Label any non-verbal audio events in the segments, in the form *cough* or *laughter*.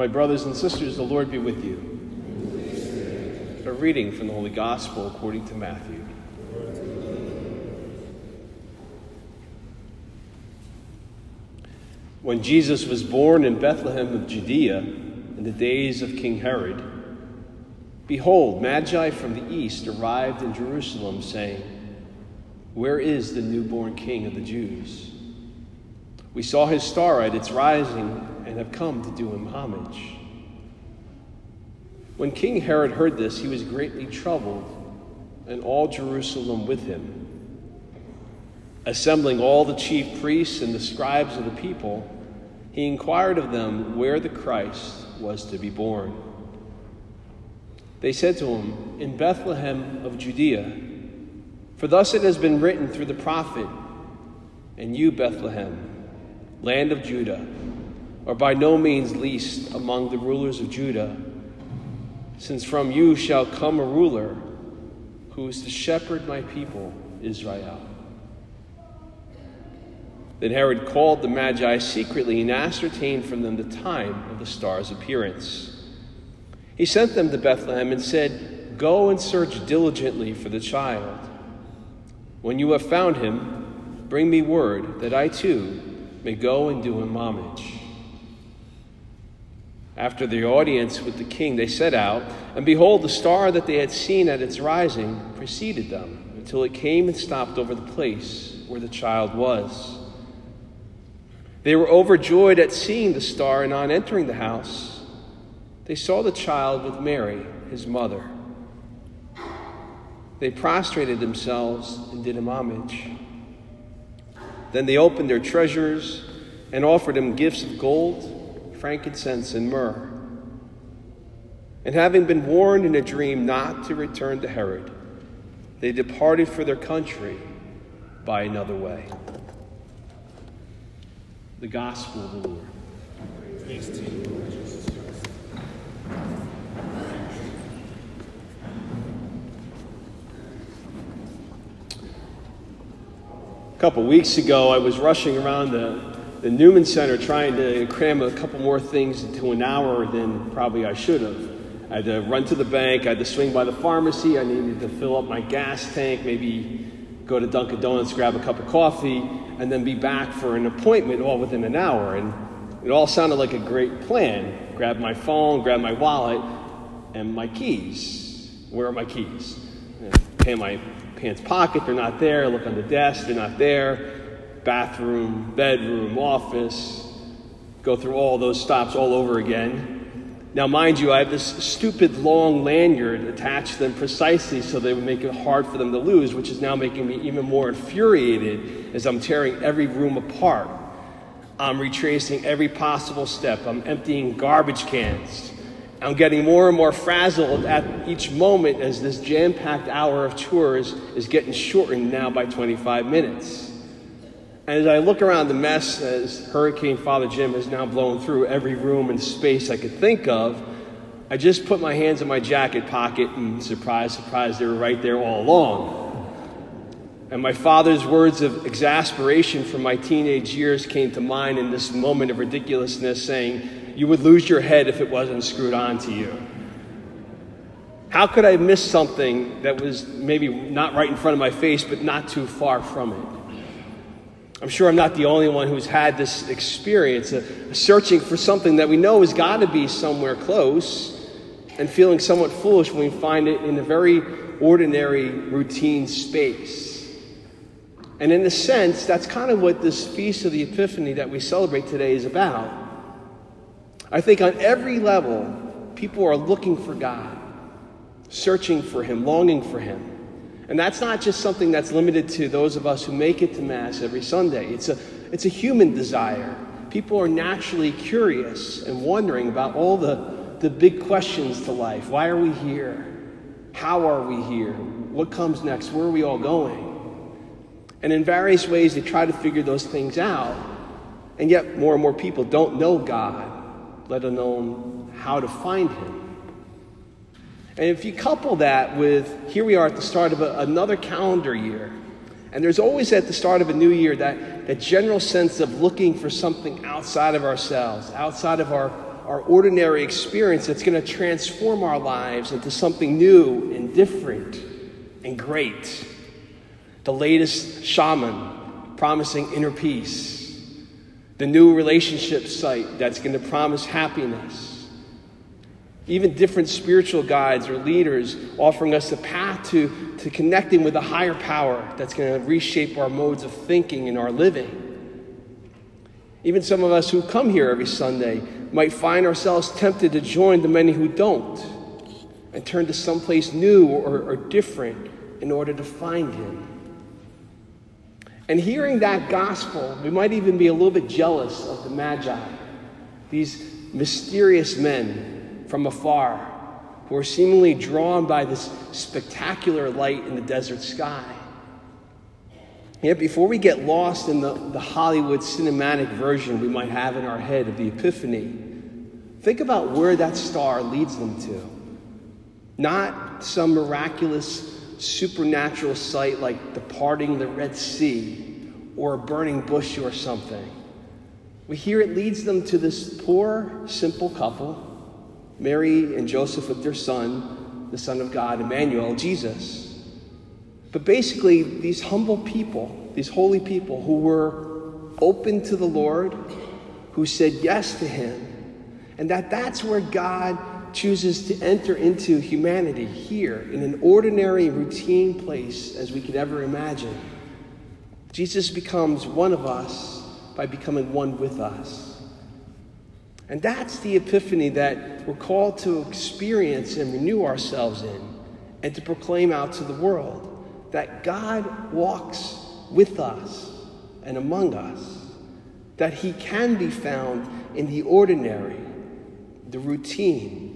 My brothers and sisters, the Lord be with you. A reading from the Holy Gospel according to Matthew. When Jesus was born in Bethlehem of Judea in the days of King Herod, behold, Magi from the east arrived in Jerusalem, saying, Where is the newborn King of the Jews? We saw his star at its rising and have come to do him homage. When King Herod heard this, he was greatly troubled, and all Jerusalem with him. Assembling all the chief priests and the scribes of the people, he inquired of them where the Christ was to be born. They said to him, In Bethlehem of Judea, for thus it has been written through the prophet, And you, Bethlehem, land of Judah, are by no means least among the rulers of Judah, since from you shall come a ruler who is to shepherd my people, Israel. Then Herod called the Magi secretly and ascertained from them the time of the star's appearance. He sent them to Bethlehem and said, Go and search diligently for the child. When you have found him, bring me word that I too may go and do him homage. After the audience with the king, they set out, and behold, the star that they had seen at its rising preceded them until it came and stopped over the place where the child was. They were overjoyed at seeing the star, and on entering the house, they saw the child with Mary, his mother. They prostrated themselves and did him homage. Then they opened their treasures and offered him gifts of gold, frankincense, and myrrh. And having been warned in a dream not to return to Herod, they departed for their country by another way. The Gospel of the Lord. Thanks to you, Lord Jesus Christ. A couple weeks ago, I was rushing around the, the Newman Center trying to cram a couple more things into an hour than probably I should have. I had to run to the bank, I had to swing by the pharmacy, I needed to fill up my gas tank, maybe go to Dunkin' Donuts, grab a cup of coffee, and then be back for an appointment all within an hour. And it all sounded like a great plan. Grab my phone, grab my wallet, and my keys. Where are my keys? Pay my pants pocket, they're not there. Look on the desk, they're not there. Bathroom, bedroom, office. Go through all those stops all over again. Now, mind you, I have this stupid long lanyard attached to them precisely so they would make it hard for them to lose, which is now making me even more infuriated as I'm tearing every room apart. I'm retracing every possible step. I'm emptying garbage cans. I'm getting more and more frazzled at each moment as this jam packed hour of tours is getting shortened now by 25 minutes. And as I look around the mess as Hurricane Father Jim has now blown through every room and space I could think of, I just put my hands in my jacket pocket and surprise, surprise, they were right there all along. And my father's words of exasperation from my teenage years came to mind in this moment of ridiculousness, saying, You would lose your head if it wasn't screwed on to you. How could I miss something that was maybe not right in front of my face, but not too far from it? I'm sure I'm not the only one who's had this experience, of searching for something that we know has got to be somewhere close, and feeling somewhat foolish when we find it in a very ordinary, routine space. And in a sense, that's kind of what this Feast of the Epiphany that we celebrate today is about. I think on every level, people are looking for God, searching for Him, longing for Him. And that's not just something that's limited to those of us who make it to Mass every Sunday. It's a, it's a human desire. People are naturally curious and wondering about all the, the big questions to life. Why are we here? How are we here? What comes next? Where are we all going? And in various ways, they try to figure those things out. And yet, more and more people don't know God, let alone how to find Him. And if you couple that with here we are at the start of a, another calendar year, and there's always at the start of a new year that, that general sense of looking for something outside of ourselves, outside of our, our ordinary experience that's going to transform our lives into something new and different and great. The latest shaman promising inner peace. The new relationship site that's going to promise happiness. Even different spiritual guides or leaders offering us a path to, to connecting with a higher power that's going to reshape our modes of thinking and our living. Even some of us who come here every Sunday might find ourselves tempted to join the many who don't and turn to someplace new or, or different in order to find Him. And hearing that gospel, we might even be a little bit jealous of the Magi, these mysterious men from afar who are seemingly drawn by this spectacular light in the desert sky. Yet, before we get lost in the, the Hollywood cinematic version we might have in our head of the Epiphany, think about where that star leads them to. Not some miraculous supernatural sight like the parting the Red Sea or a burning bush or something. We hear it leads them to this poor, simple couple, Mary and Joseph with their son, the Son of God, Emmanuel, Jesus. But basically, these humble people, these holy people who were open to the Lord, who said yes to Him, and that that's where God chooses to enter into humanity here in an ordinary, routine place as we could ever imagine. Jesus becomes one of us by becoming one with us. And that's the epiphany that we're called to experience and renew ourselves in and to proclaim out to the world that God walks with us and among us, that He can be found in the ordinary, the routine,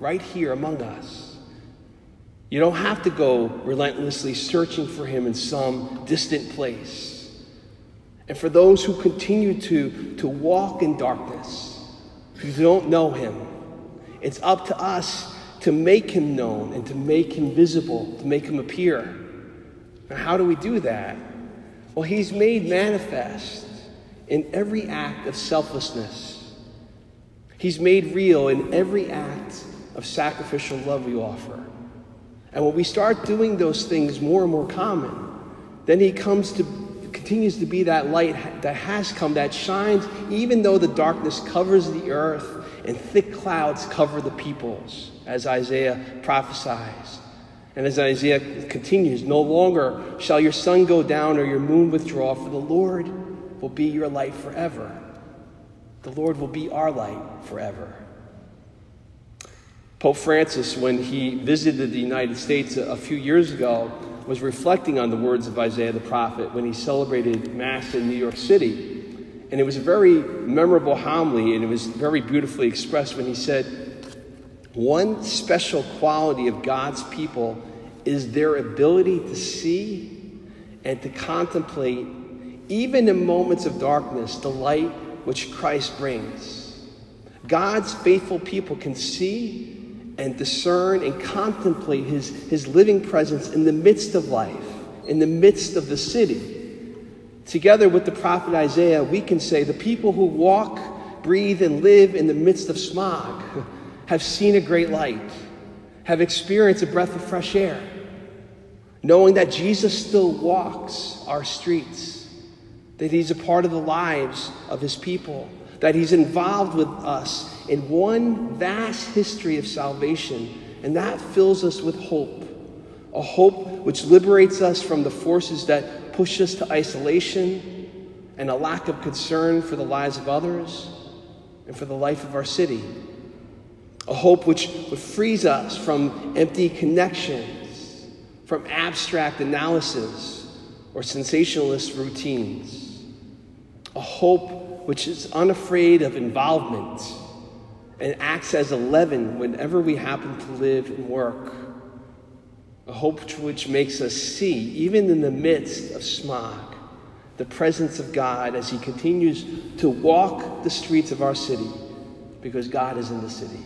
right here among us. You don't have to go relentlessly searching for Him in some distant place. And for those who continue to, to walk in darkness, who don't know Him, it's up to us to make Him known and to make Him visible, to make Him appear. Now, how do we do that? Well, He's made manifest in every act of selflessness. He's made real in every act of sacrificial love we offer. And when we start doing those things more and more common, then He comes to continues to be that light that has come, that shines even though the darkness covers the earth and thick clouds cover the peoples, as Isaiah prophesies. And as Isaiah continues, no longer shall your sun go down or your moon withdraw, for the Lord will be your light forever. The Lord will be our light forever. Pope Francis, when he visited the United States a, few years ago, was reflecting on the words of Isaiah the prophet when he celebrated Mass in New York City. And it was a very memorable homily, and it was very beautifully expressed when he said, One special quality of God's people is their ability to see and to contemplate, even in moments of darkness, the light which Christ brings. God's faithful people can see and discern and contemplate his, his living presence in the midst of life, in the midst of the city. Together with the prophet Isaiah, we can say the people who walk, breathe, and live in the midst of smog *laughs* have seen a great light, have experienced a breath of fresh air knowing that Jesus still walks our streets, that He's a part of the lives of His people, that He's involved with us in one vast history of salvation, and that fills us with hope. A hope which liberates us from the forces that push us to isolation and a lack of concern for the lives of others and for the life of our city. A hope which frees us from empty connections, from abstract analysis or sensationalist routines. A hope which is unafraid of involvement and acts as a leaven whenever we happen to live and work. A hope which makes us see, even in the midst of smog, the presence of God as He continues to walk the streets of our city because God is in the city.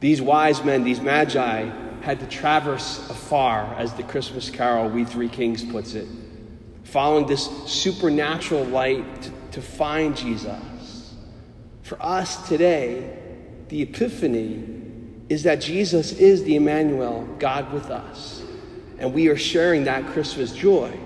These wise men, these magi, had to traverse afar, as the Christmas carol We Three Kings puts it, following this supernatural light to find Jesus. For us today, the Epiphany is that Jesus is the Emmanuel, God with us. And we are sharing that Christmas joy.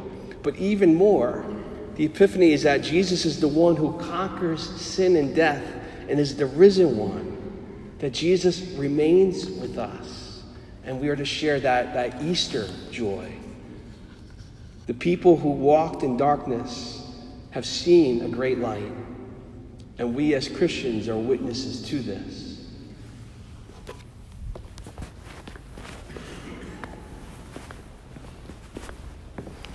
But even more, the Epiphany is that Jesus is the one who conquers sin and death and is the risen one. That Jesus remains with us. And we are to share that, that Easter joy. The people who walked in darkness have seen a great light. And we as Christians are witnesses to this.